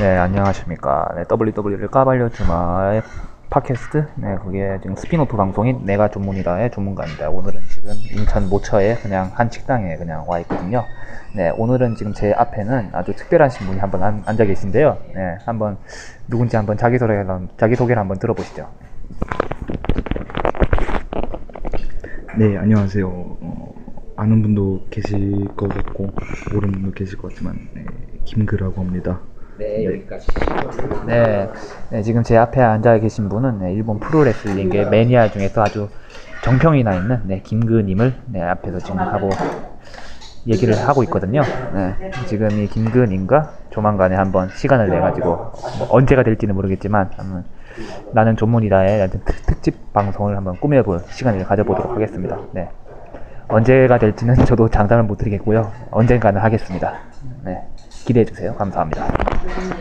네, 안녕하십니까. 네, WWE를 까발려 주마의 팟캐스트. 네, 그게 지금 스피노프 방송인 내가 전문이다의 전문가입니다. 오늘은 지금 인천 모처에 그냥 한 식당에 그냥 와 있거든요. 네, 오늘은 지금 제 앞에는 아주 특별하신 분이 안- 앉아 계신데요. 네, 한번 누군지 한번 자기소개를, 자기소개를 한번 들어보시죠. 네, 안녕하세요. 어, 아는 분도 계실 것 같고 모르는 분도 계실 것 같지만 네, 김그라고 합니다. 네, 여기까지. 네, 네, 지금 제 앞에 앉아 계신 분은 네, 일본 프로레슬링계 매니아 중에서 아주 정평이 나 있는 네, 김근님을 네, 앞에서 지금 하고 얘기를 하고 있거든요. 네, 지금 이 김근님과 조만간에 한번 시간을 내 가지고 뭐 언제가 될지는 모르겠지만 한번 나는 전문이다의 특- 특집 방송을 한번 꾸며볼 시간을 가져보도록 하겠습니다. 네. 언제가 될지는 저도 장담을 못 드리겠고요. 언젠가는 하겠습니다. 네. 기대해 주세요. 감사합니다. Thank you.